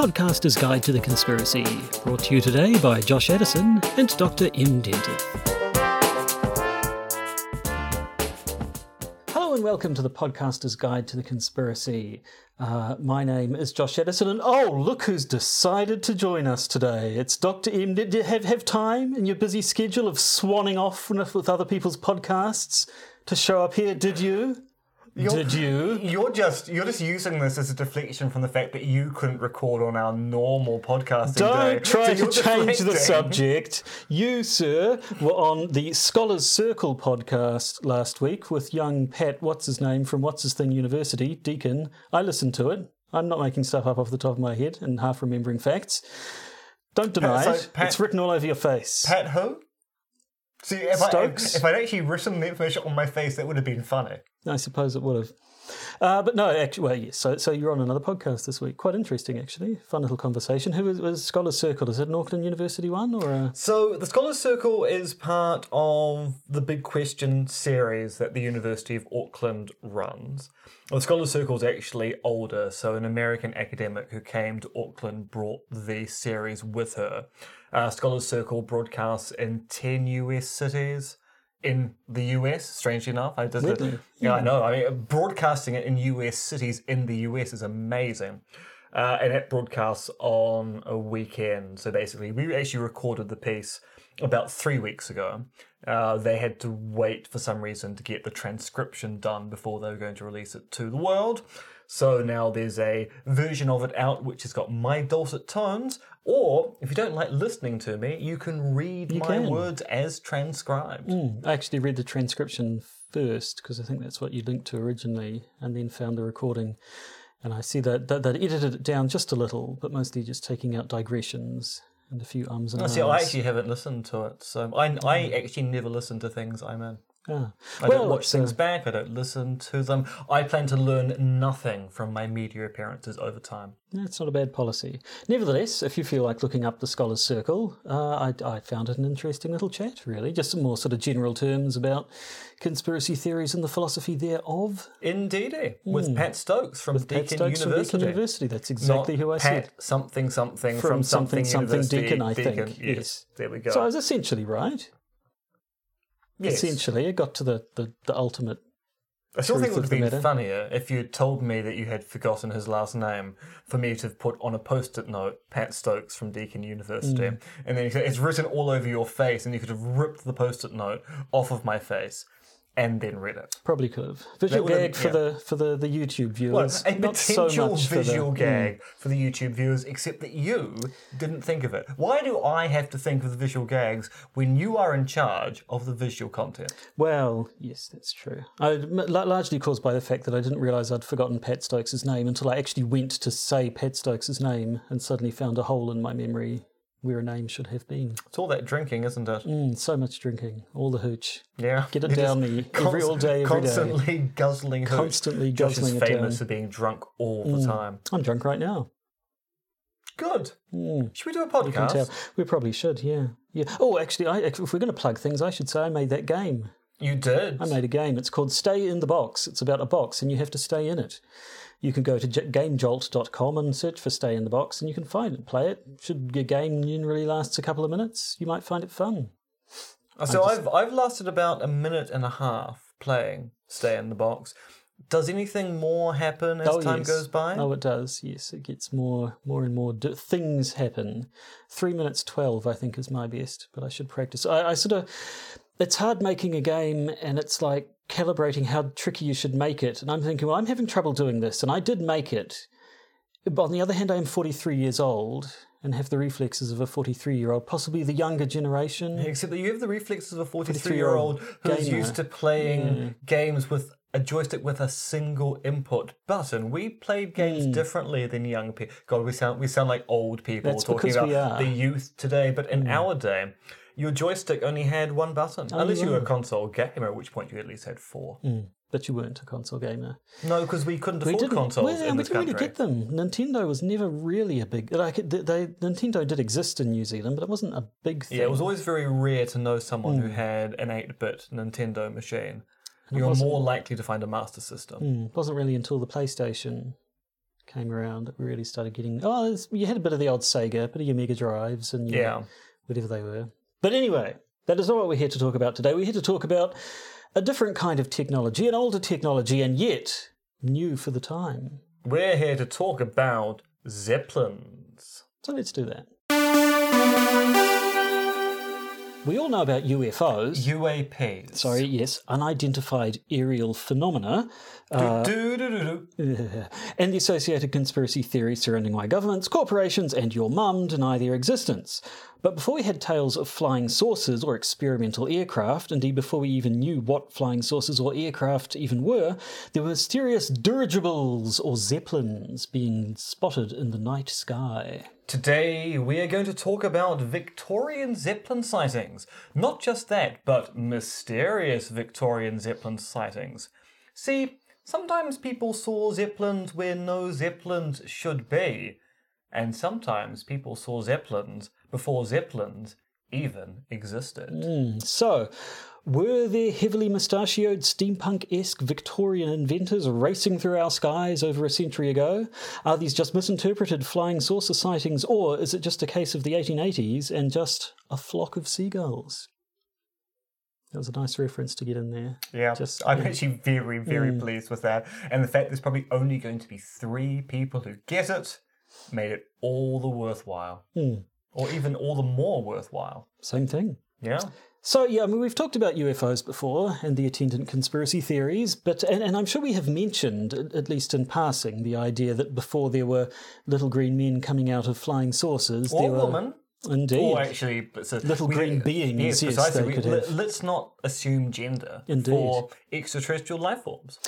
Podcaster's Guide to the Conspiracy, brought to you today by Josh Edison and Dr. M. Dentith. Hello and welcome to the Podcaster's Guide to the Conspiracy. Uh, my name is Josh Edison, and oh, look who's decided to join us today. It's Dr. M. Did you have, have time in your busy schedule of swanning off with other people's podcasts to show up here? Did you? You're, Did you? You're just you're just using this as a deflection from the fact that you couldn't record on our normal podcasting day. Don't try So to change the subject. You, sir, were on the Scholars Circle podcast last week with young Pat, what's his name, from What's His Thing University, Deacon. I listened to it. I'm not making stuff up off the top of my head and half remembering facts. Don't deny so it. Pat- it's written all over your face. Pat who? See, if, I if, if I'd actually written the information on my face, that would have been funny. I suppose it would have. Uh, but no, actually, well, yes. So, so you're on another podcast this week. Quite interesting, actually. Fun little conversation. Who was, was Scholars Circle? Is it an Auckland University one or a? So the Scholars Circle is part of the Big Question series that the University of Auckland runs. Well, the Scholars Circle is actually older, so an American academic who came to Auckland brought the series with her. Uh, Scholars Circle broadcasts in 10 US cities in the US, strangely enough. I just, Really? Yeah, I know. I mean, broadcasting it in US cities in the US is amazing. Uh, and it broadcasts on a weekend. So basically, we actually recorded the piece about three weeks ago. Uh, they had to wait for some reason to get the transcription done before they were going to release it to the world. So now there's a version of it out which has got my dulcet tones. Or if you don't like listening to me, you can read my can. words as transcribed. I actually read the transcription first because I think that's what you linked to originally, and then found the recording. And I see that that, that edited it down just a little, but mostly just taking out digressions and a few ums and I ahs. see, I actually haven't listened to it, so I, I mm. actually never listen to things I'm in. Ah. I Well, don't watch things uh, back. I don't listen to them. I plan to learn nothing from my media appearances over time. That's not a bad policy. Nevertheless, if you feel like looking up the Scholars Circle, uh, I, I found it an interesting little chat, really. Just some more sort of general terms about conspiracy theories and the philosophy thereof. Indeedy, with Pat Stokes from Hmm. Pat Deakin Stokes from University. Deakin University. That's exactly Not who I Pat said. something something from, From something, something Deakin, I think. Yes. Yes. there we go. So I was essentially right. Yes. Essentially, it got to the, the, the ultimate. I still think it would have been matter. funnier if you had told me that you had forgotten his last name for me to have put on a post-it note Pat Stokes from Deakin University, Hmm. and then it's written all over your face, and you could have ripped the post-it note off of my face and then read it. Probably could have visual gag for the for the, the YouTube Well, viewers. a Not so potential much for the- visual Mm. gag for the YouTube viewers, except that you didn't think of it. Why do I have to think of the visual gags when you are in charge of the visual content? Well, yes, that's true. I, m- largely caused by the fact that I didn't realise I'd forgotten Pat Stokes' name until I actually went to say Pat Stokes' name and suddenly found a hole in my memory where a name should have been. It's all that drinking, isn't it? Mm, so much drinking, all the hooch, Yeah. Get it You're down just me every all day, every day. Constantly guzzling hooch. constantly Josh guzzling is it famous for being drunk all the time. I'm drunk right now. Good. Mm, Should we do a you can tell. podcast? We probably should, yeah. yeah. Oh, actually, I, if we're going to plug things, I should say I made that game. You did. I made a game. It's called Stay in the Box. It's about a box and you have to stay in it. You can go to gamejolt.com and search for Stay in the Box and you can find it, play it. Should your game generally lasts a couple of minutes, you might find it fun. Uh, so I've I've lasted about a minute and a half playing Stay in the Box. Does anything more happen as oh, time yes. goes by? Oh, it does. Yes, it gets more, more and more d- things happen. Three minutes twelve, I think, is my best, but I should practice. I, I sort of, it's hard making a game, and it's like calibrating how tricky you should make it. And I'm thinking, well, I'm having trouble doing this, and I did make it. But on the other hand, I am 43 years old and have the reflexes of a 43 year old, possibly the younger generation. Except that you have the reflexes of a 43 year 43-year-old who's gamer. used to playing games with a joystick with a single input button. We played games hmm. differently than young people. God, we sound we sound like old people That's talking about the youth today. But in hmm. our day, your joystick only had one button, unless you were a console gamer, at which point you at least had four. But you weren't a console gamer. No, because we couldn't We afford didn't. consoles well, in we didn't really get them. Nintendo was never really a big. Like it- they, Nintendo did exist in New Zealand, but it wasn't a big thing. Yeah, it was always very rare to know someone Hmm. who had an 8-bit Nintendo machine. You're more likely to find a Master System. Mm, it wasn't really until the PlayStation came around, that we really started getting. Oh, you had a bit of the old Sega, a bit of your Mega Drives, and your, Yeah. whatever they were. But anyway, that is not what we're here to talk about today. We're here to talk about a different kind of technology, an older technology, and yet new for the time. We're here to talk about Zeppelins. So let's do that. We all know about UFOs. UAPs. Sorry, yes, unidentified aerial phenomena. Uh, do, do, do, and the associated conspiracy theories surrounding why governments, corporations, and your mum deny their existence. But before we had tales of flying saucers or experimental aircraft, indeed before we even knew what flying saucers or aircraft even were, there were mysterious dirigibles or zeppelins being spotted in the night sky. Today, we are going to talk about Victorian Zeppelin sightings. Not just that, but mysterious Victorian Zeppelin sightings. See, sometimes people saw Zeppelins where no Zeppelins should be, and sometimes people saw Zeppelins before Zeppelins even existed. Hmm, so, were there heavily mustachioed steampunk esque Victorian inventors racing through our skies over a century ago? Are these just misinterpreted flying saucer sightings, or is it just a case of the 1880s and just a flock of seagulls? That was a nice reference to get in there. Yeah, Just- I'm actually very, very mm. pleased with that. And the fact there's probably only going to be three people who get it made it all the worthwhile. Mm. Or even all the more worthwhile. Same thing. Yeah? So yeah, I mean we've talked about UFOs before and the attendant conspiracy theories, but and, and I'm sure we have mentioned, at least in passing, the idea that before there were little green men coming out of flying saucers, Or there were woman. Indeed Or actually, so Little we- green beings, Yes, yes, precisely. We- could let-. Let's not assume gender Indeed. for extraterrestrial life forms.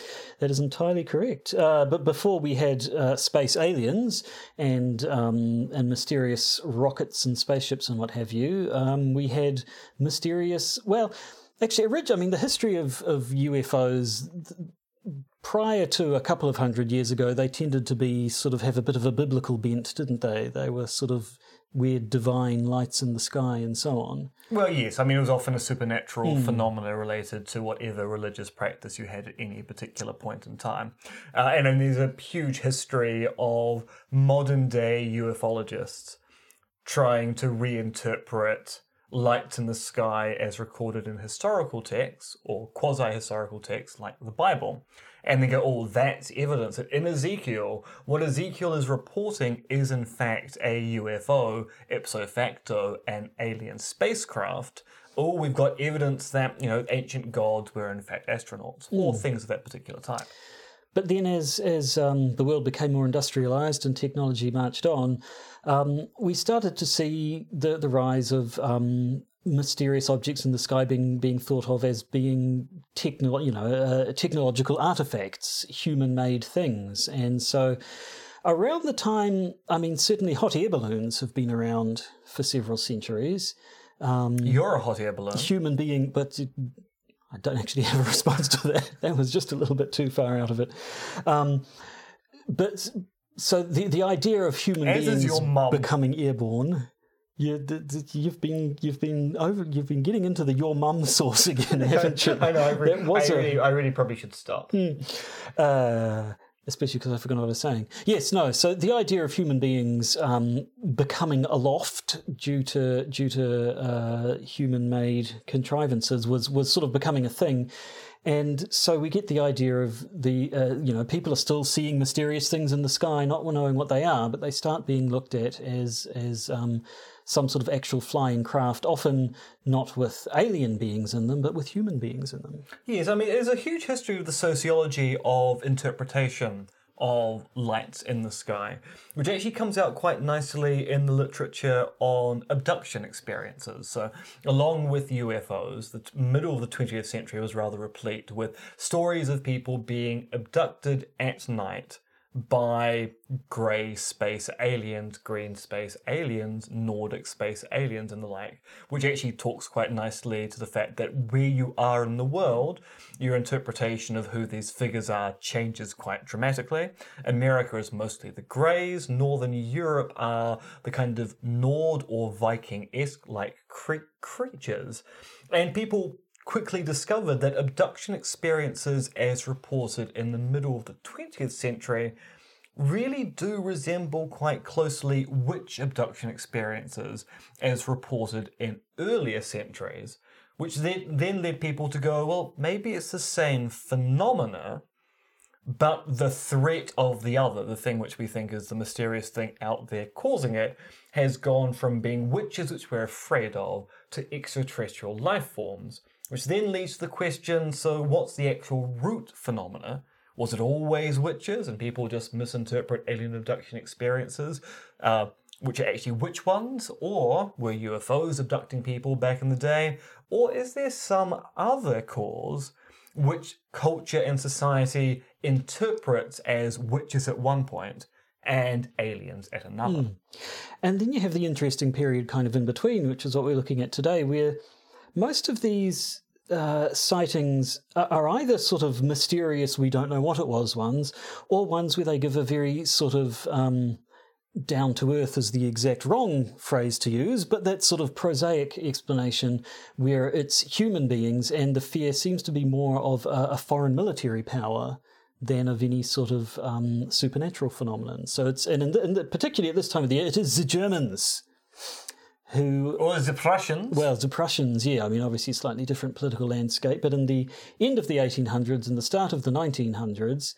That is entirely correct. Uh, but before we had uh, space aliens and um, and mysterious rockets and spaceships and what have you, um, we had mysterious. Well, actually, orig- I mean, the history of of UFOs. th- Prior to a couple of hundred years ago, they tended to be sort of have a bit of a biblical bent, didn't they? They were sort of weird divine lights in the sky and so on. Well, yes. I mean, it was often a supernatural Hmm. phenomena related to whatever religious practice you had at any particular point in time. Uh, and then there's a huge history of modern day ufologists trying to reinterpret lights in the sky as recorded in historical texts or quasi historical texts like the Bible. And they go, oh, that's evidence that in Ezekiel, what Ezekiel is reporting is in fact a UFO, ipso facto, an alien spacecraft. Oh, we've got evidence that, you know, ancient gods were in fact astronauts or things of that particular type. But then, as as um, the world became more industrialized and technology marched on, um, we started to see the the rise of um, mysterious objects in the sky being being thought of as being techno, you know, uh, technological artifacts, human made things, and so. Around the time, I mean, certainly hot air balloons have been around for several centuries. You're a hot air balloon. Human being, but I don't actually have a response to that. That was just a little bit too far out of it. Um, but so the the idea of human As beings becoming airborne. You, you've been you've been over you've been getting into the your mum source again, haven't you? I know. I, really, I, a- really, I really probably should stop. uh, especially because I forgot what I was saying. Yes, no. So the idea of human beings um, becoming aloft due to due to uh, human-made contrivances was was sort of becoming a thing. And so we get the idea of the, uh, you know, people are still seeing mysterious things in the sky, not knowing what they are, but they start being looked at as as um, some sort of actual flying craft, often not with alien beings in them, but with human beings in them. Yes, I mean, there's a huge history of the sociology of interpretation of lights in the sky, which actually comes out quite nicely in the literature on abduction experiences. So, along with UFOs, the middle of the 20th century was rather replete with stories of people being abducted at night by grey space aliens, green space aliens, Nordic space aliens, and the like, which actually talks quite nicely to the fact that where you are in the world, your interpretation of who these figures are changes quite dramatically. America is mostly the greys, Northern Europe are the kind of Nord or Viking esque like cre- creatures, and people quickly discovered that abduction experiences as reported in the middle of the 20th century really do resemble quite closely witch abduction experiences as reported in earlier centuries, which then, then led people to go, well, maybe it's the same phenomena, but the threat of the other, the thing which we think is the mysterious thing out there causing it, has gone from being witches which we're afraid of to extraterrestrial life forms. Which then leads to the question so, what's the actual root phenomena? Was it always witches and people just misinterpret alien abduction experiences? Uh, which are actually witch ones? Or were UFOs abducting people back in the day? Or is there some other cause which culture and society interprets as witches at one point and aliens at another? And then you have the interesting period kind of in between, which is what we're looking at today, where most of these uh, sightings are- either sort of mysterious, we don't know what it was ones, or ones where they give a very sort of um, down to earth is the exact wrong phrase to use, but that sort of prosaic explanation where it's human beings and the fear seems to be more of a, a foreign military power than of any sort of um, supernatural phenomenon. So it's, and in the, in the, particularly at this time of the year, it is the Germans who Or the Prussians? well, the Prussians, yeah, I mean, obviously slightly different political landscape, but in the end of the 1800s and the start of the 1900s,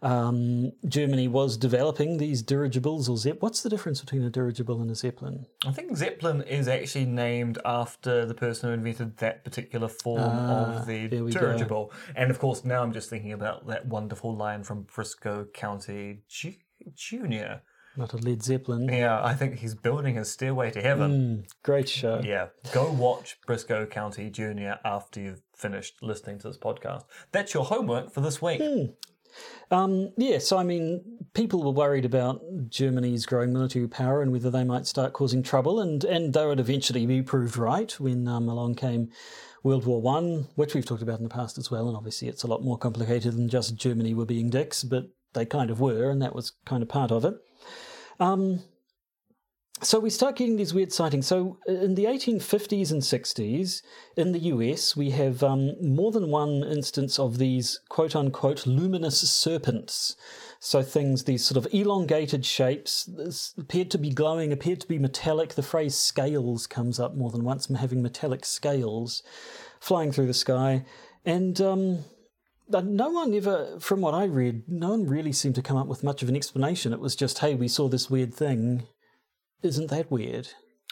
um, Germany was developing these dirigibles or Zepp. What's the difference between a dirigible and a Zeppelin? I think Zeppelin is actually named after the person who invented that particular form of the Ah, we go. dirigible. And of course, now I'm just thinking about that wonderful line from Brisco County Ju- Junior. Not a Led Zeppelin. Yeah, I think he's building his stairway to heaven. Mm, great show. Yeah, go watch Brisco County Junior after you've finished listening to this podcast. That's your homework for this week. Um, yeah, so I mean, people were worried about Germany's growing military power and whether they might start causing trouble, and and they would eventually be proved right when um, along came World War One, which we've talked about in the past as well. And obviously, it's a lot more complicated than just Germany were being dicks, but they kind of were, and that was kind of part of it. Um, so we start getting these weird sightings. So in the 1850s and 60s in the US, we have um, more than one instance of these quote unquote luminous serpents. So things, these sort of elongated shapes, appeared to be glowing, appeared to be metallic. The phrase scales comes up more than once, having metallic scales flying through the sky. And um, no one ever, from what I read, no one really seemed to come up with much of an explanation. It was just, hey, we saw this weird thing. Isn't that weird?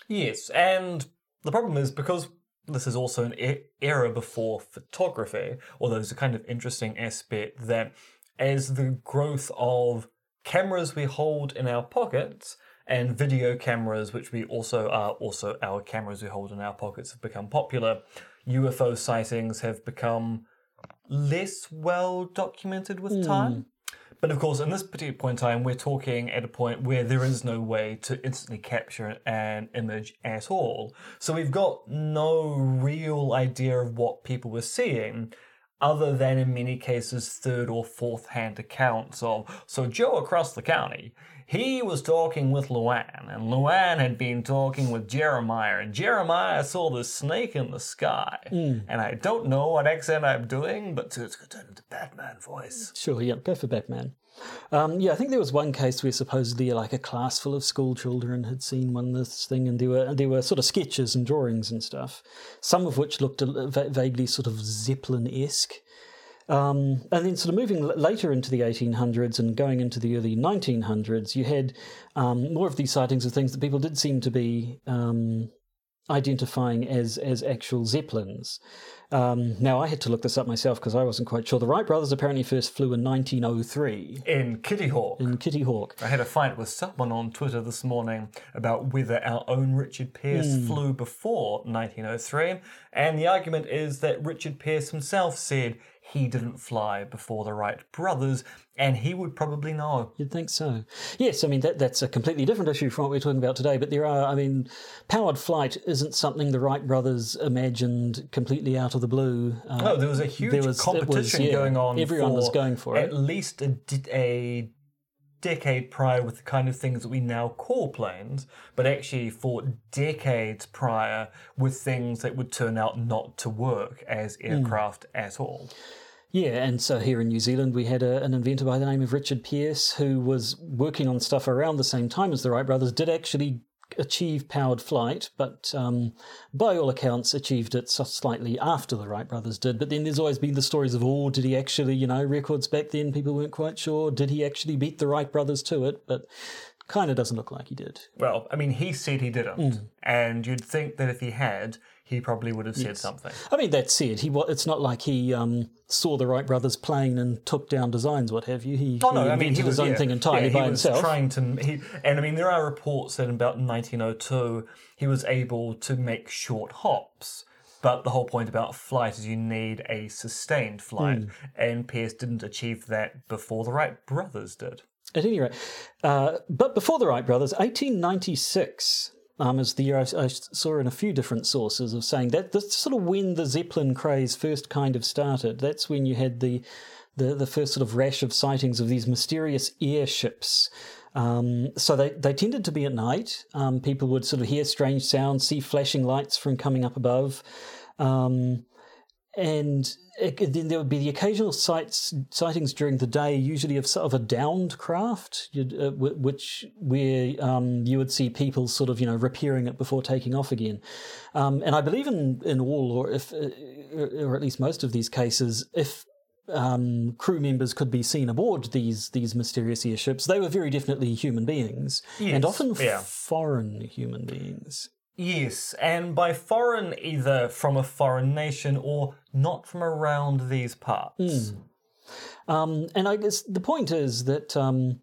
Yes, and the problem is because this is also an era before photography, although there's a kind of interesting aspect that as the growth of cameras we hold in our pockets and video cameras, which we also are also our cameras we hold in our pockets, have become popular, UFO sightings have become less well documented with hmm. time. But of course, in this particular point in time, we're talking at a point where there is no way to instantly capture an image at all. So we've got no real idea of what people were seeing, other than in many cases third or fourth hand accounts of, so Joe across the county, he was talking with Luann, and Luann had been talking with Jeremiah, and Jeremiah saw the snake in the sky. And I don't know what accent I'm doing, but it's got a Batman voice. Sure, yeah, go for Batman. Um, yeah, I think there was one case where supposedly like a class full of school children had seen one of this thing, and there were there were sort of sketches and drawings and stuff, some of which looked a, vaguely sort of Zeppelin esque. Um, and then, sort of moving later into the 1800s and going into the early 1900s, you had um, more of these sightings of things that people did seem to be um, identifying as as actual zeppelins. Um, now, I had to look this up myself because I wasn't quite sure. The Wright brothers apparently first flew in 1903 In Kitty Hawk. in Kitty Hawk. I had a fight with someone on Twitter this morning about whether our own Richard Pearce flew before 1903, and the argument is that Richard Pearce himself said he didn't fly before the Wright brothers, and he would probably know. You'd think so. Yes, I mean that that's a completely different issue from what we're talking about today. But there are, I mean, powered flight isn't something the Wright brothers imagined completely out of the blue. Uh, No, there was a huge was- it was, competition yeah, going on. everyone for was going for at it. At least a, a decade prior with the kind of things that we now call planes, but actually for decades prior with things that would turn out not to work as Hmm. aircraft at all. Yeah, and so here in New Zealand, we had a, an inventor by the name of Richard Pearce who was working on stuff around the same time as the Wright brothers, did actually achieve powered flight, but um, by all accounts, achieved it slightly after the Wright brothers did. But then there's always been the stories of, oh, did he actually, you know, records back then, people weren't quite sure. Did he actually beat the Wright brothers to it? But kind of doesn't look like he did. Well, I mean, he said he didn't, Hmm. and you'd think that if he had, he probably would have said something. I mean, that said, he it's not like he um, saw the Wright brothers plane and took down designs, what have you. He, Oh no, he I mean invented he was his own yeah, thing entirely yeah, he by was himself. trying to. He, and I mean, there are reports that in about 1902 he was able to make short hops. But the whole point about flight is you need a sustained flight, Hmm. and Pearce didn't achieve that before the Wright brothers did. At any rate, uh, but before the Wright brothers, 1896 um, is the year I, I saw in a few different sources of saying that that's sort of when the Zeppelin craze first kind of started. That's when you had the the, the first sort of rash of sightings of these mysterious airships. Um, so they, they tended to be at night. Um, people would sort of hear strange sounds, see flashing lights from coming up above. Um, and it, then there would be the occasional sights, sightings during the day, usually of sort of a downed craft, you'd, uh, wh- which where um, you would see people sort of you know repairing it before taking off again. Um, and I believe in in all, or if, uh, or at least most of these cases, if um, crew members could be seen aboard these these mysterious airships, they were very definitely human beings, and often yeah. foreign human beings. Yes, and by foreign, either from a foreign nation or not from around these parts. Um, and I guess the point is that, um,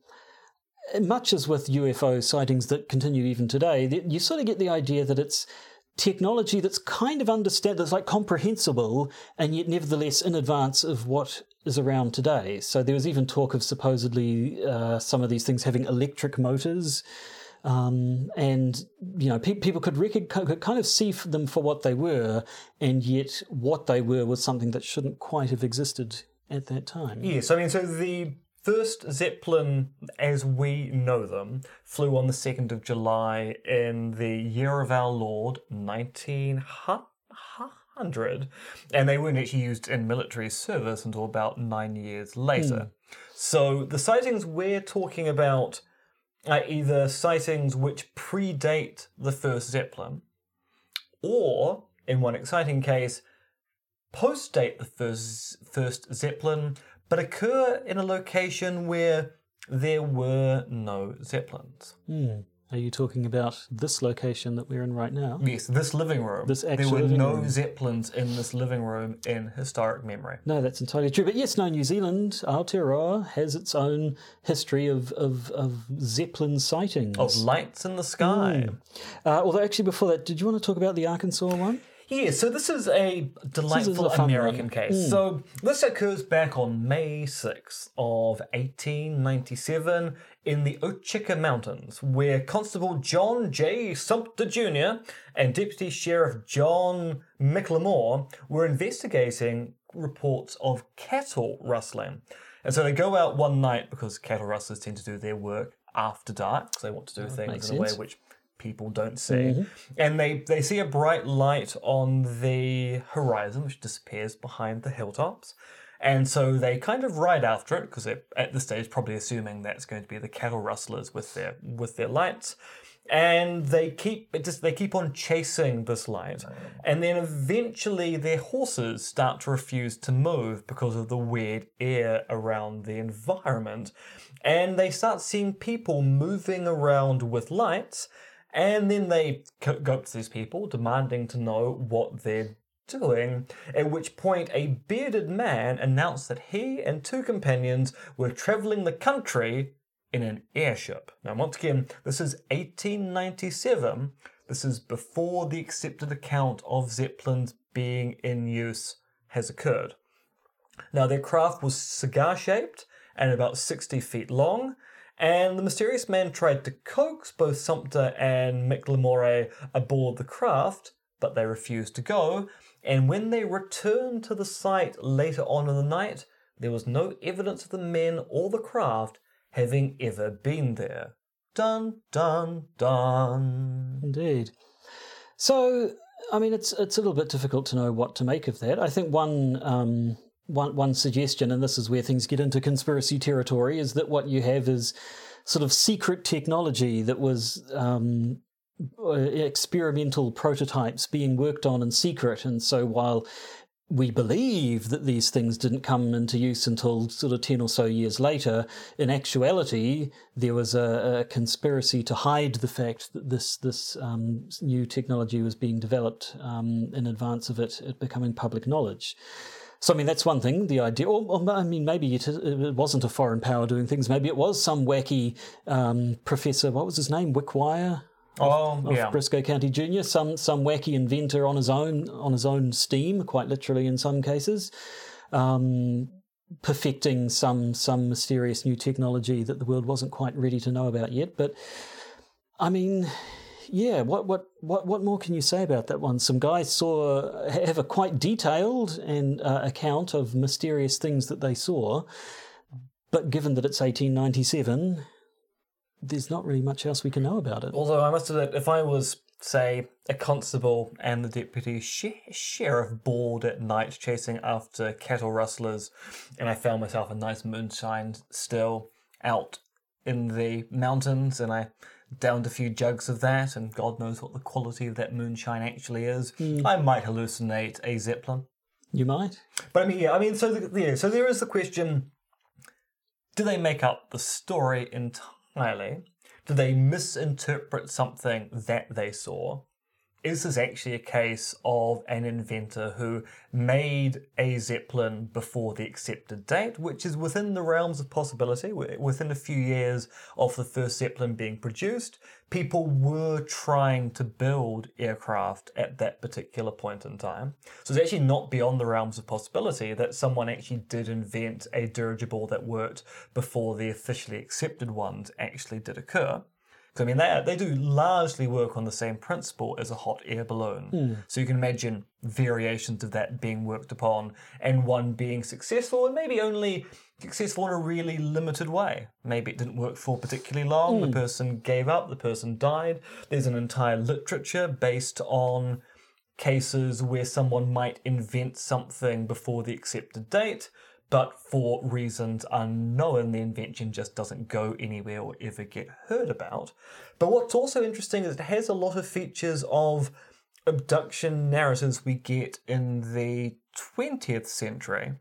much as with UFO sightings that continue even today, you sort of get the idea that it's technology that's kind of understand that's like comprehensible and yet nevertheless in advance of what is around today. So there was even talk of supposedly uh, some of these things having electric motors. Um, and you know, pe- people could, rec- could kind of see them for what they were, and yet what they were was something that shouldn't quite have existed at that time. Yes, I mean, so the first Zeppelin, as we know them, flew on the 2nd of July in the year of our Lord, 1900. And they weren't actually used in military service until about nine years later. So the sightings we're talking about are either sightings which predate the first Zeppelin, or, in one exciting case, post-date the first, first Zeppelin, but occur in a location where there were no Zeppelins. Hmm. Are you talking about this location that we're in right now? Yes, this living room. This actual there were living no room. Zeppelins in this living room in historic memory. No, that's entirely true. But yes, no, New Zealand, Aotearoa, has its own history of, of, of Zeppelin sightings. Of lights in the sky. Uh, although, actually, before that, did you want to talk about the Arkansas one? Yeah, so this is a delightful a American one. case. So this occurs back on May 6th of 1897 in the Ouachita Mountains, where Constable John J. Sumpter Jr. and Deputy Sheriff John McLemore were investigating reports of cattle rustling. And so they go out one night because cattle rustlers tend to do their work after dark because they want to do oh, things makes in a way which people don't see. Mm-hmm. And they, they see a bright light on the horizon, which disappears behind the hilltops. And so they kind of ride after it because at this stage probably assuming that's going to be the cattle rustlers with their with their lights. And they keep it just they keep on chasing this light. And then eventually their horses start to refuse to move because of the weird air around the environment. And they start seeing people moving around with lights. And then they go up to these people, demanding to know what they're doing. At which point, a bearded man announced that he and two companions were traveling the country in an airship. Now, once again, this is 1897. This is before the accepted account of Zeppelins being in use has occurred. Now, their craft was cigar shaped and about 60 feet long, and the mysterious man tried to coax both Sumpter and McLemore aboard the craft, but they refused to go. And when they returned to the site later on in the night, there was no evidence of the men or the craft having ever been there. Dun dun dun. Indeed. So, I mean, it's it's a little bit difficult to know what to make of that. I think one um, one one suggestion, and this is where things get into conspiracy territory, is that what you have is sort of secret technology that was um, experimental prototypes being worked on in secret, and so while we believe that these things didn't come into use until sort of 10 or so years later. In actuality, there was a, a conspiracy to hide the fact that this, this um, new technology was being developed um, in advance of it, it becoming public knowledge. So, I mean, that's one thing, the idea. Or, or I mean, maybe it, it, wasn't a foreign power doing things. Maybe it was some wacky um, professor, what was his name? Wickwire? Oh, of yeah. Brisco County Junior, some some wacky inventor on his own on his own steam, quite literally in some cases, um, perfecting some some mysterious new technology that the world wasn't quite ready to know about yet. But I mean, yeah, what what what what more can you say about that one? Some guys saw have a quite detailed and uh, account of mysterious things that they saw, but given that it's 1897 there's not really much else we can know about it. Although I must admit, if I was, say, a constable and the deputy sheriff bored at night chasing after cattle rustlers, and I found myself a nice moonshine still out in the mountains, and I downed a few jugs of that, and God knows what the quality of that moonshine actually is, mm. I might hallucinate a zeppelin. You might, but I mean, yeah, I mean, so the, yeah, so there is the question: Do they make up the story entirely? Entirely? Do they misinterpret something that they saw? Is this actually a case of an inventor who made a Zeppelin before the accepted date, which is within the realms of possibility? Within a few years of the first Zeppelin being produced, people were trying to build aircraft at that particular point in time. So it's actually not beyond the realms of possibility that someone actually did invent a dirigible that worked before the officially accepted ones actually did occur. I mean, they, they do largely work on the same principle as a hot air balloon. Mm. So you can imagine variations of that being worked upon and one being successful and maybe only successful in a really limited way. Maybe it didn't work for particularly long, mm. the hmm. person gave up, the person died. There's an entire literature based on cases where someone might invent something before the accepted date but for reasons unknown, the invention just doesn't go anywhere or ever get heard about. But what's also interesting is it has a lot of features of abduction narratives we get in the 20th century,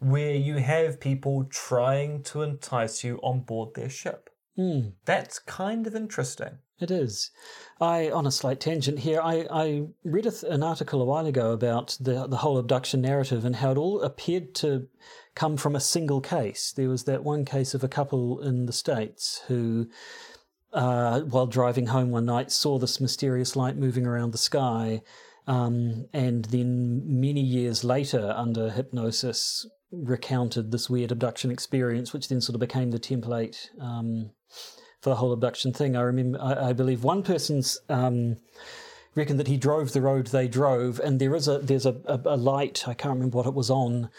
where you have people trying to entice you on board their ship. Mm. That's kind of interesting. It is. I, on a slight tangent here, I, I read th- an article a while ago about the the whole abduction narrative and how it all appeared to come from a single case. There was that one case of a couple in the States who, uh, while driving home one night, saw this mysterious light moving around the sky. Um, and then many years later, under hypnosis, recounted this weird abduction experience, which then sort of became the template um, for the whole abduction thing. I remember, I, I believe one person's um, reckoned that he drove the road they drove, and there is a there's a, a, a light. I can't remember what it was on,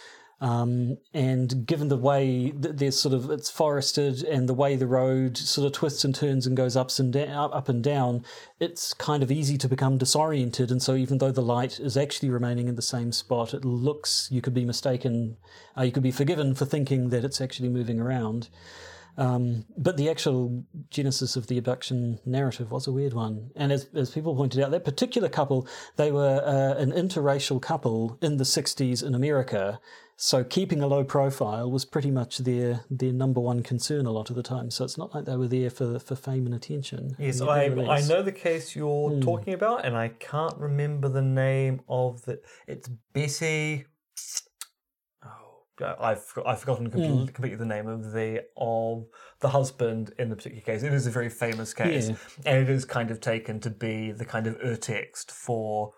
um, and given the way that there's sort of it's forested and the way the road sort of twists and turns and goes ups and down, up and down, it's kind of easy to become disoriented. And so even though the light is actually remaining in the same spot, it looks you could be mistaken, uh, you could be forgiven for thinking that it's actually moving around. Um, but the actual genesis of the abduction narrative was a weird one. And as, as people pointed out, that particular couple, they were uh, an interracial couple in the 60s in America so keeping a low profile was pretty much their their number one concern a lot of the time. So it's not like they were there for for fame and attention. Yes, I I know the case you're mm. talking about, and I can't remember the name of the. It's Bessie. Oh, I've I've forgotten completely, mm. completely, the name of the of the husband in the particular case. It is a very famous case, yeah. and it is kind of taken to be the kind of urtext for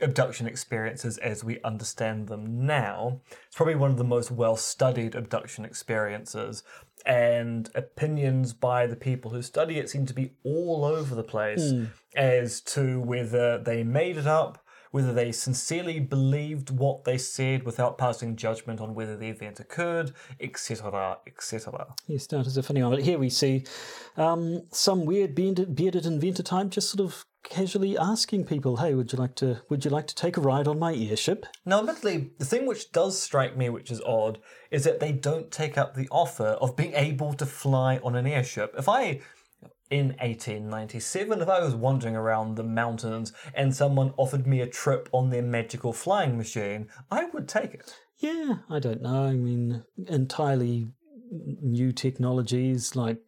abduction experiences as we understand them now. It's probably one of the most well studied abduction experiences, and opinions by the people who study it seem to be all over the place mm. as to whether they made it up. Whether they sincerely believed what they said without passing judgment on whether the event occurred, etc., etc. You start as a funny one, but here we see um, some weird bearded, bearded inventor type just sort of casually asking people, "Hey, would you like to would you like to take a ride on my airship?" Now, admittedly, the thing which does strike me, which is odd, is that they don't take up the offer of being able to fly on an airship. If I, in 1897, if I was wandering around the mountains and someone offered me a trip on their magical flying machine, I would take it. Yeah, I don't know. I mean, entirely new technologies like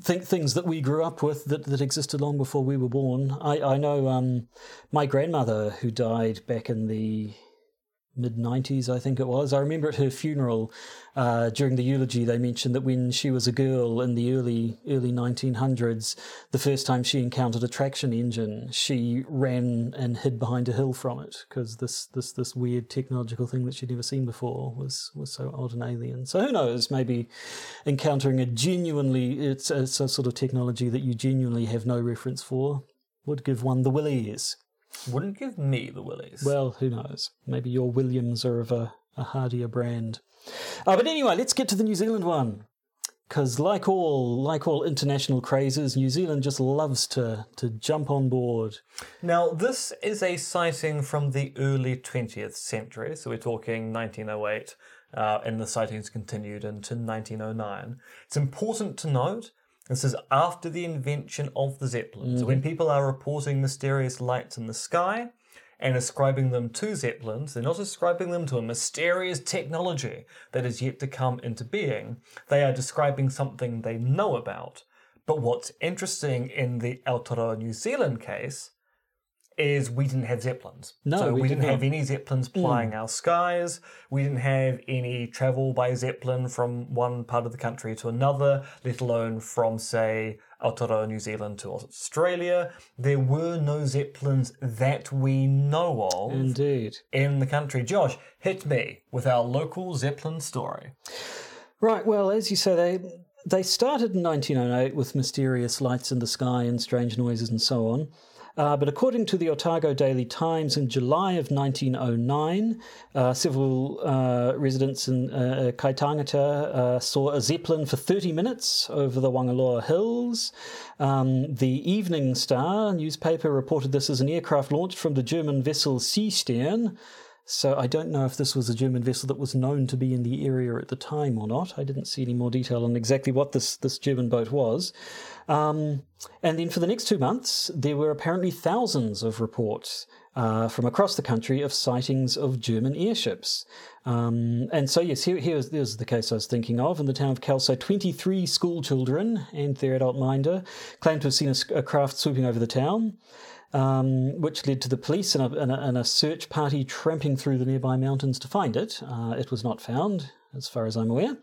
think things that we grew up with that, that existed long before we were born. I, I know um, my grandmother who died back in the mid 90s, I think it was. I remember at her funeral uh, during the eulogy, they mentioned that when she was a girl in the early early 1900s, the first time she encountered a traction engine, she ran and hid behind a hill from it because this, this this weird technological thing that she'd never seen before was was so odd and alien. So who knows? Maybe encountering a genuinely it's, it's a sort of technology that you genuinely have no reference for would give one the willies. Wouldn't give me the willies. Well, who knows? Maybe your Williams are of a, a hardier brand. Uh, but anyway, let's get to the New Zealand one. Because like all like all international crazes, New Zealand just loves to to jump on board. Now, this is a sighting from the early 20th century, so we're talking 1908, uh, and the sightings continued into 1909. It's important to note this is after the invention of the Zeppelin. So when mm-hmm. people are reporting mysterious lights in the sky and ascribing them to Zeppelins, they're not ascribing them to a mysterious technology that is yet to come into being. They are describing something they know about. But what's interesting in the Aotearoa New Zealand case is we didn't have Zeppelins. No, so we we, did didn't have any Zeppelins plying mm. our skies. We didn't have any travel by Zeppelin from one part of the country to another, let alone from, say, Aotearoa, New Zealand to Australia. There were no Zeppelins that we know of Indeed. in the country. Josh, hit me with our local Zeppelin story. Right. Well, as you say, they they started in 1908 with mysterious lights in the sky and strange noises and so on. Uh, but according to the Otago Daily Times, in July of 1909, uh, several uh, residents in uh, Kaitangata uh, saw a zeppelin for 30 minutes over the Wangaloa Hills. Um, the Evening Star newspaper reported this as an aircraft launched from the German vessel Seestern. So I don't know if this was a German vessel that was known to be in the area at the time or not. I didn't see any more detail on exactly what this, this German boat was. Um, and then for the next two months, there were apparently thousands of reports uh, from across the country of sightings of German airships. Um, and so, yes, here, here's, here's the case I was thinking of. In the town of Kelso, 23 school children and their adult minder claimed to have seen a craft swooping over the town um, which led to the police and a, and, a, and a search party tramping through the nearby mountains to find it. Uh, it was not found, as far as I'm aware.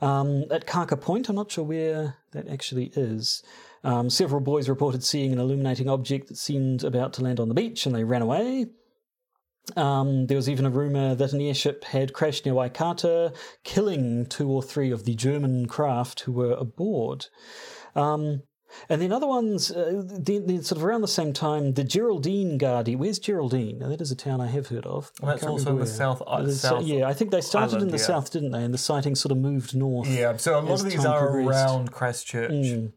Um, at Kaka Point, I'm not sure where that actually is. Um, several boys reported seeing an illuminating object that seemed about to land on the beach, and they ran away. Um, there was even a rumour that an airship had crashed near Waikata, killing two or three of the German craft who were aboard. Um, and then other ones, uh, then, then sort of around the same time, the Geraldine Guardian. Where's Geraldine? Now, that is a town I have heard of. I That's also in the south- uh, south yeah, I think they started in the yeah. south, didn't they? And the sightings sort of moved north. Yeah, so a lot of these are progressed. around Christchurch.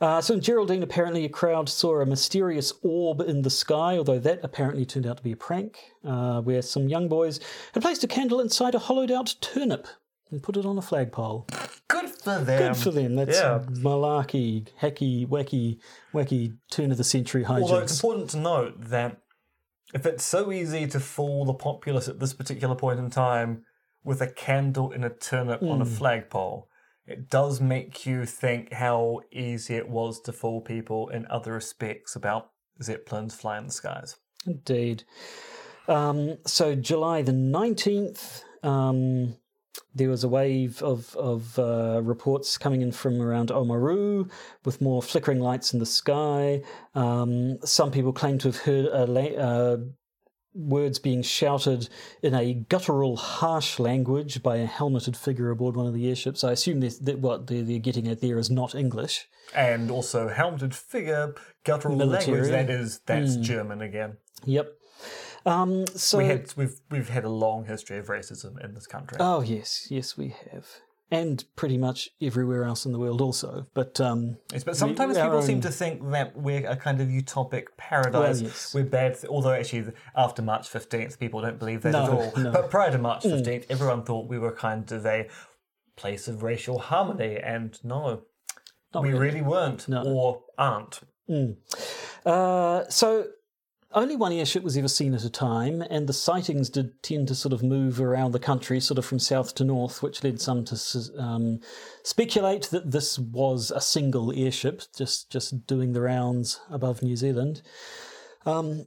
Uh, so in Geraldine, apparently a crowd saw a mysterious orb in the sky, although that apparently turned out to be a prank, uh, where some young boys had placed a candle inside a hollowed out turnip and put it on a flagpole. Good for them. Good for them. That's yeah. malarkey, hacky, wacky, wacky turn of the century Although it's important to note that if it's so easy to fool the populace at this particular point in time with a candle in a turnip on Hmm. a flagpole, it does make you think how easy it was to fool people in other respects about zeppelins flying the skies. Indeed. Um, so July the 19th, um, there was a wave of, of uh, reports coming in from around Oamaru with more flickering lights in the sky. Um, some people claim to have heard a la- uh, words being shouted in a guttural, harsh language by a helmeted figure aboard one of the airships. I assume that, that what they're, they're getting at there is not English. And also helmeted figure, guttural Military. language, that is that's German again. Yep. Um, so We had we've we've had a long history of racism in this country. Oh yes, yes we have. and pretty much everywhere else in the world also. But um, Yes, but sometimes we- people seem to think that we're a kind of utopic paradise. Well, yes. We're bad. Although actually, after March fifteenth, people don't believe that at all. no. Mm. But prior to March fifteenth, everyone thought we were kind of a place of racial harmony, and no, we really, weren't, or aren't. Uh, so only one airship was ever seen at a time, and the sightings did tend to sort of move around the country, sort of from south to north, which led some to um, speculate that this was a single airship, just just doing the rounds above New Zealand. Um,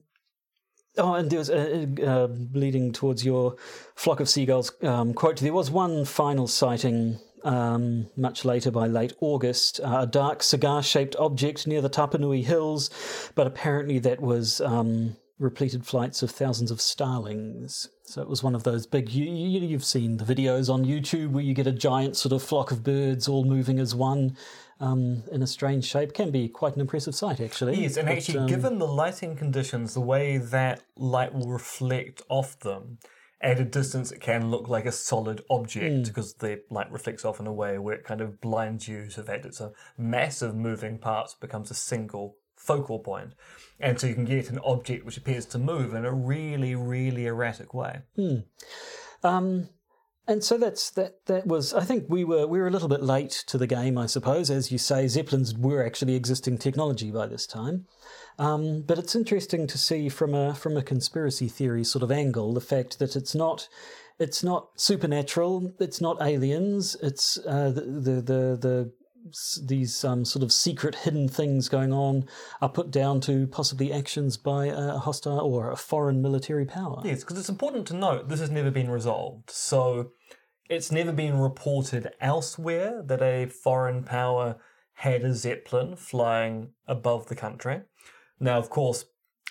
Oh, and there was uh, leading towards your flock of seagulls um, quote. There was one final sighting um, much later, by late August, uh, a dark cigar-shaped object near the Tapanui Hills, but apparently that was um, repleted flights of thousands of starlings. So it was one of those big. You, you, you've seen the videos on YouTube where you get a giant sort of flock of birds all moving as one. Um, in a strange shape can be quite an impressive sight, actually. Yes, and But, actually, um, given the lighting conditions, the way that light will reflect off them, at a distance it can look like a solid object because the light reflects off in a way where it kind of blinds you to the fact it's a mass of moving parts becomes a single focal point. And so you can get an object which appears to move in a really, really erratic way. Um, and so that's that. That was. I think we were we were a little bit late to the game, I suppose. As you say, zeppelins were actually existing technology by this time. Um, but it's interesting to see from a from a conspiracy theory sort of angle the fact that it's not it's not supernatural. It's not aliens. It's uh, the the the. the these um, sort of secret hidden things going on are put down to possibly actions by a hostile or a foreign military power. Yes, because it's important to note this has never been resolved. So it's never been reported elsewhere that a foreign power had a Zeppelin flying above the country. Now, of course,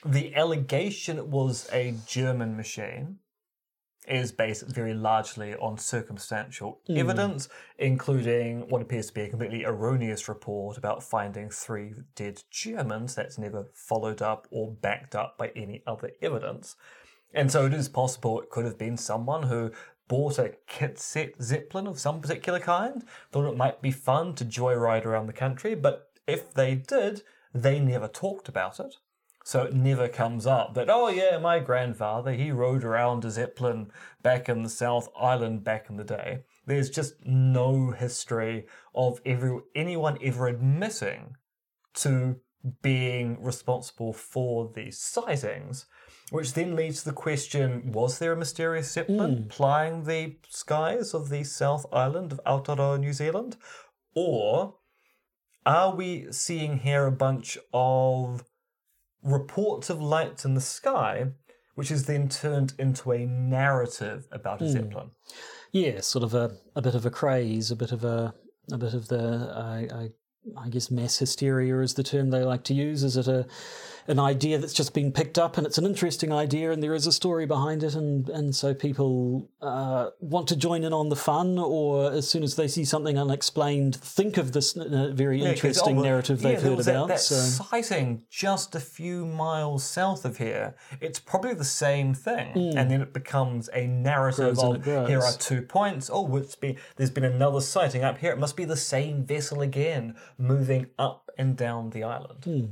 the allegation it was a German machine is based very largely on circumstantial hmm. evidence, including what appears to be a completely erroneous report about finding three dead Germans that's never followed up or backed up by any other evidence. And so it is possible it could have been someone who bought a kit set Zeppelin of some particular kind, thought it might be fun to joyride around the country, but if they did, they never talked about it. So it never comes up that, oh yeah, my grandfather, he rode around a Zeppelin back in the South Island back in the day. There's just no history of every, anyone ever admitting to being responsible for these sightings, which then leads to the question was there a mysterious Zeppelin hmm. plying the skies of the South Island of Aotearoa, New Zealand? Or are we seeing here a bunch of reports of lights in the sky, which is then turned into a narrative about a hmm. Zeppelin? Yeah, sort of a, a bit of a craze, a bit of a a bit of the I, I I guess mass hysteria is the term they like to use. Is it a an idea that's just been picked up and it's an interesting idea and there is a story behind it and and so people uh, want to join in on the fun or as soon as they see something unexplained think of this uh, very Yeah, 'cause, interesting oh, narrative yeah, they've heard that- about. That, so sighting just a few miles south of here. It's probably the same thing, Hmm. and then it becomes a narrative of here are two points. Oh, it's been there's been another sighting up here. It must be the same vessel again, moving up and down the island. Hmm.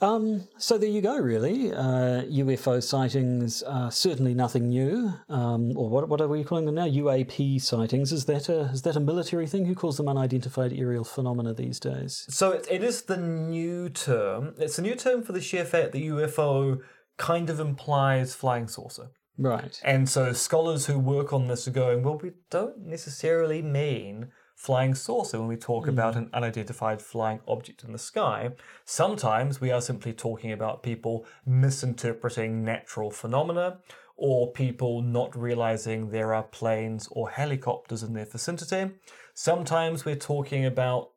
Um, so there you go, really. Uh, UFO sightings are certainly nothing new. Um, or what, what are we calling them now? UAP sightings. Is that a is that a military thing? Who calls them unidentified aerial phenomena these days? So it, it is the new term. It's a new term for the sheer fact that UFO kind of implies flying saucer. Right. And so scholars who work on this are going, well, we don't necessarily mean flying saucer when we talk about mm. an unidentified flying object in the sky. Sometimes we are simply talking about people misinterpreting natural phenomena or people not realizing there are planes or helicopters in their vicinity. Sometimes we're talking about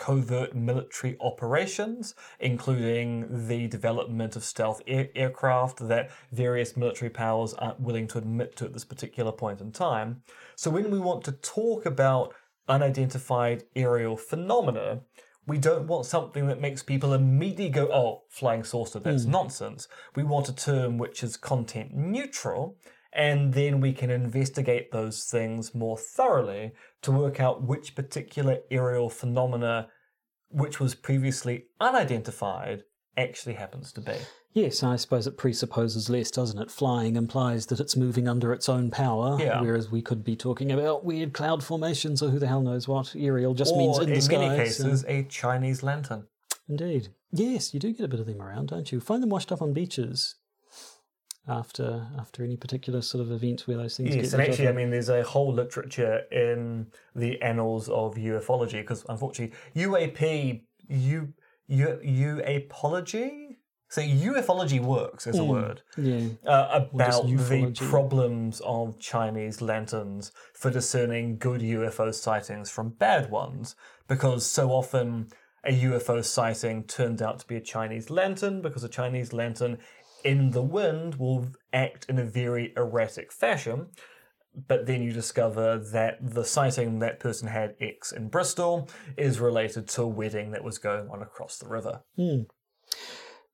covert military operations, including the development of stealth air- aircraft that various military powers aren't willing to admit to at this particular point in time. So, when we want to talk about unidentified aerial phenomena, we don't want something that makes people immediately go, oh, flying saucer, that's hmm. nonsense. We want a term which is content neutral and then we can investigate those things more thoroughly to work out which particular aerial phenomena, which was previously unidentified, actually happens to be. Yes, I suppose it presupposes less, doesn't it? Flying implies that it's moving under its own power, Yeah. whereas we could be talking about weird cloud formations or who the hell knows what. Aerial just means Or in in the sky. many so- cases, a Chinese lantern. Indeed. Yes, you do get a bit of them around, don't you? Find them washed up on beaches after after any particular sort of event where those things Yes, get and actually, I mean, there's a whole literature in the annals of ufology because, unfortunately, UAP, U, U, UApology. So ufology works as a word yeah. uh, about the problems of Chinese lanterns for discerning good UFO sightings from bad ones, because so often a UFO sighting turns out to be a Chinese lantern, because a Chinese lantern in the wind will act in a very erratic fashion. But then you discover that the sighting that person had X in Bristol is related to a wedding that was going on across the river.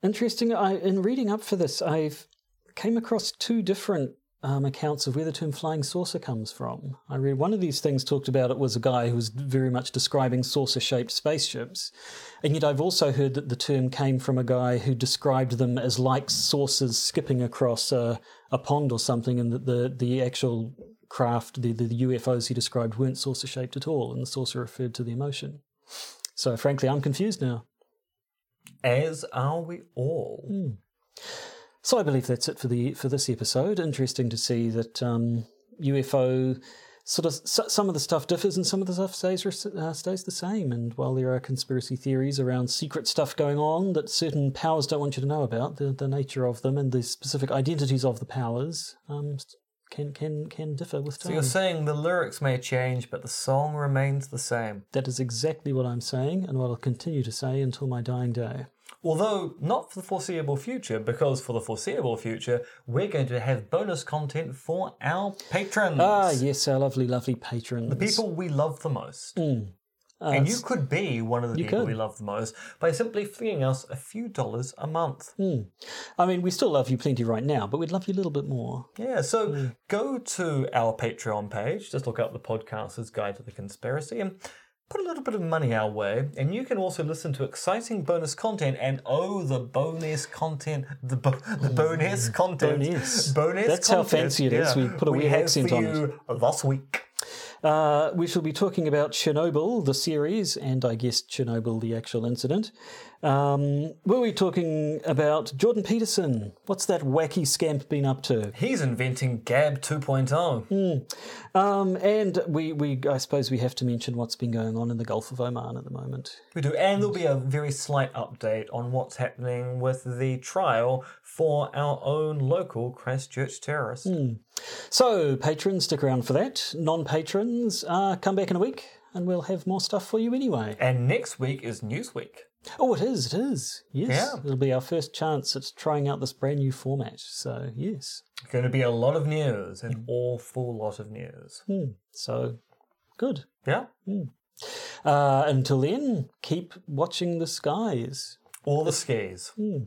Interesting. I in reading up for this, I've came across two different um, accounts of where the term flying saucer comes from. I read one of these things talked about it was a guy who was very much describing saucer-shaped spaceships, and yet I've also heard that the term came from a guy who described them as like saucers skipping across a, a pond or something, and that the the actual craft, the, the UFOs he described weren't saucer-shaped at all, and the saucer referred to the emotion. So frankly, I'm confused now. As are we all. So I believe that's it for the for this episode. Interesting to see that um, UFO sort of some of the stuff differs and some of the stuff stays uh, stays the same. And while there are conspiracy theories around secret stuff going on that certain powers don't want you to know about, the the nature of them and the specific identities of the powers um, can can can differ with time. So you're saying the lyrics may change, but the song remains the same. that is exactly what I'm saying, and what I'll continue to say until my dying day. Although not for the foreseeable future, because for the foreseeable future, we're going to have bonus content for our patrons. Ah, yes, our lovely, lovely patrons. The people we love the most. Uh, and you could be one of the people could. we love the most by simply flinging us a few dollars a month. Hmm. I mean, we still love you plenty right now, but we'd love you a little bit more. Yeah, so hmm. go to our Patreon page, just look up the Podcaster's Guide to the Conspiracy, and put a little bit of money our way. And you can also listen to exciting bonus content. And oh, the bonus content, the, bo- the hmm. bonus content. Bonus. Bonus That's how fancy it is. We put a weird accent on you this week. Uh, we shall be talking about Chernobyl, the series, and I guess Chernobyl, the actual incident. Um, we'll be talking about Jordan Peterson. What's that wacky scamp been up to? He's inventing Gab oh. 2.0. Um, and we, we, I suppose we have to mention what's been going on in the Gulf of Oman at the moment. We do, and there'll be a very slight update on what's happening with the trial for our own local Christchurch terrorist. So, patrons, stick around for that. Non patrons, uh, come back in a week and we'll have more stuff for you anyway. And next week is Newsweek. Oh, it is, it is. Yes. Yeah. It'll be our first chance at trying out this brand new format. So, yes. Going to be a lot of news, an awful lot of news. So, good. Yeah, Uh, until then, keep watching the skies. all the skies. You've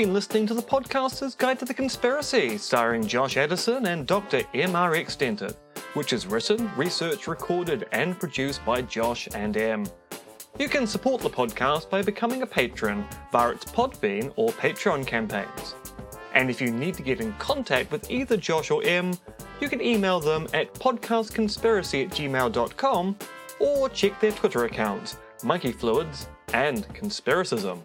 been listening to the Podcaster's Guide to the Conspiracy, starring Josh Addison and Dr. MRX Dentith, which is written, researched, recorded, and produced by Josh and M. You can support the podcast by becoming a patron via its Podbean or Patreon campaigns. And if you need to get in contact with either Josh or M, you can email them at podcastconspiracy at gmail.com or check their Twitter accounts, Monkey Fluids and Conspiracism.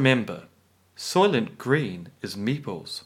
Remember, Soylent Green is Meeples.